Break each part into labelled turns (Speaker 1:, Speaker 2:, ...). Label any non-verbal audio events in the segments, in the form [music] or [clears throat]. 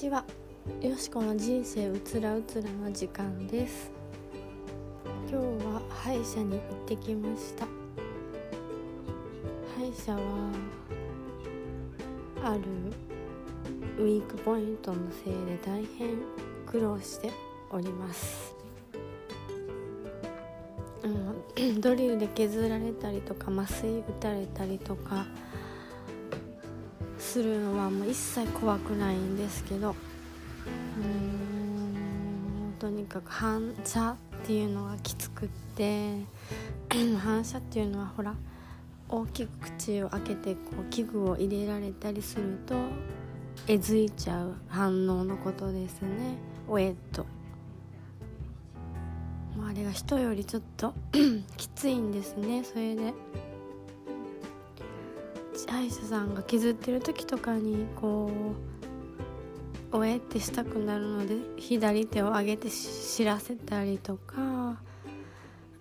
Speaker 1: ちは。よしこの人生うつらうつらの時間です。今日は歯医者に行ってきました。歯医者はあるウィークポイントのせいで大変苦労しております。うん、[coughs] ドリルで削られたりとか麻酔打たれたりとかするのはもう一切怖くないんですけどうんとにかく反射っていうのがきつくって [clears throat] 反射っていうのはほら大きく口を開けてこう器具を入れられたりするとえずいちゃう反応のことですねおえっとあれが人よりちょっと [clears throat] きついんですねそれで。歯医者さんが削ってる時とかにこうおえってしたくなるので左手を上げて知らせたりとか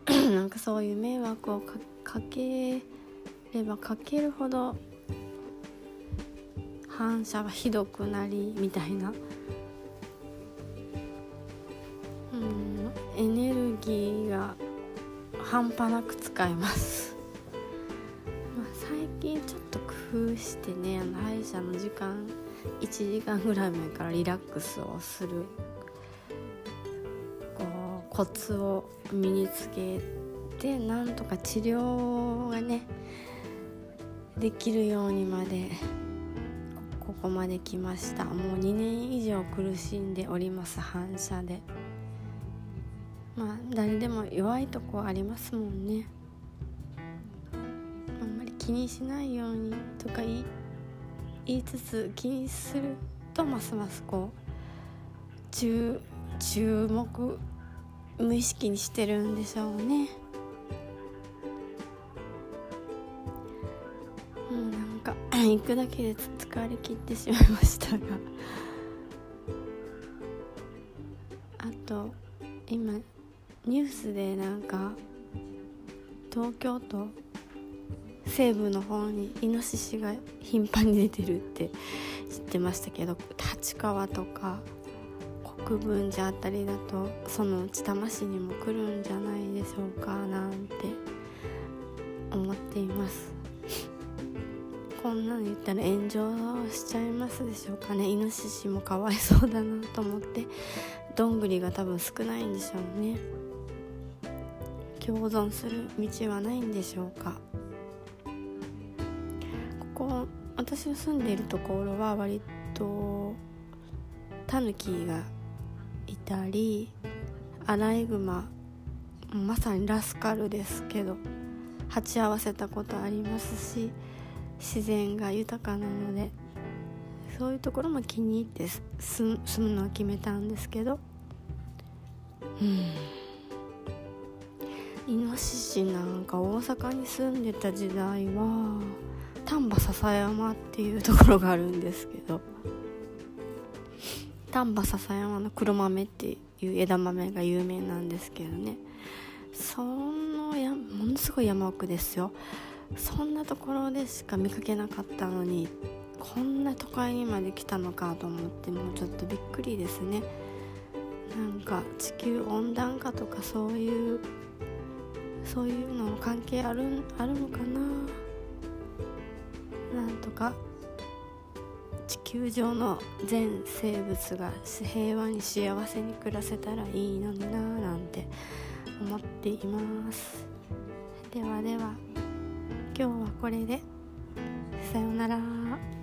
Speaker 1: [clears throat] なんかそういう迷惑をかければかけるほど反射がひどくなりみたいな。うんエネルギーが半端なく使えます。近ちょっと夫してねあの歯医者の時間1時間ぐらい前からリラックスをするこうコツを身につけてなんとか治療がねできるようにまでここまで来ました。もう2年以上苦しんでおります反射で。まあ誰でも弱いとこありますもんね。気にしないようにとか言いつつ気にするとますますこう注注目無意識にしてるんでしょうね。もうなんか [coughs] 行くだけで疲れ切ってしまいましたが。あと今ニュースでなんか東京都西部の方にイノシシが頻繁に出てるって知ってましたけど立川とか国分寺あたりだとそのうち多摩市にも来るんじゃないでしょうかなんて思っています。[laughs] こんなの言ったら炎上しちゃいますでしょうかね。イノシシもかわいそうだなと思って。どんぐりが多分少ないんでしょうね。共存する道はないんでしょうか。私の住んでいるところは割とタヌキがいたりアライグマまさにラスカルですけど鉢合わせたことありますし自然が豊かなのでそういうところも気に入って住むのは決めたんですけどうん。イノシシなんか大阪に住んでた時代は丹波篠山っていうところがあるんですけど丹波篠山の黒豆っていう枝豆が有名なんですけどね。そのやものすごい山奥ですよ。そんなところでしか見かけなかったのにこんな都会にまで来たのかと思ってもうちょっとびっくりですね。なんか地球温暖化とかそういうそういうの関係あるあるのかな？なんとか地球上の全生物が平和に幸せに暮らせたらいいのにななんて思っています。ではでは今日はこれで。さようなら。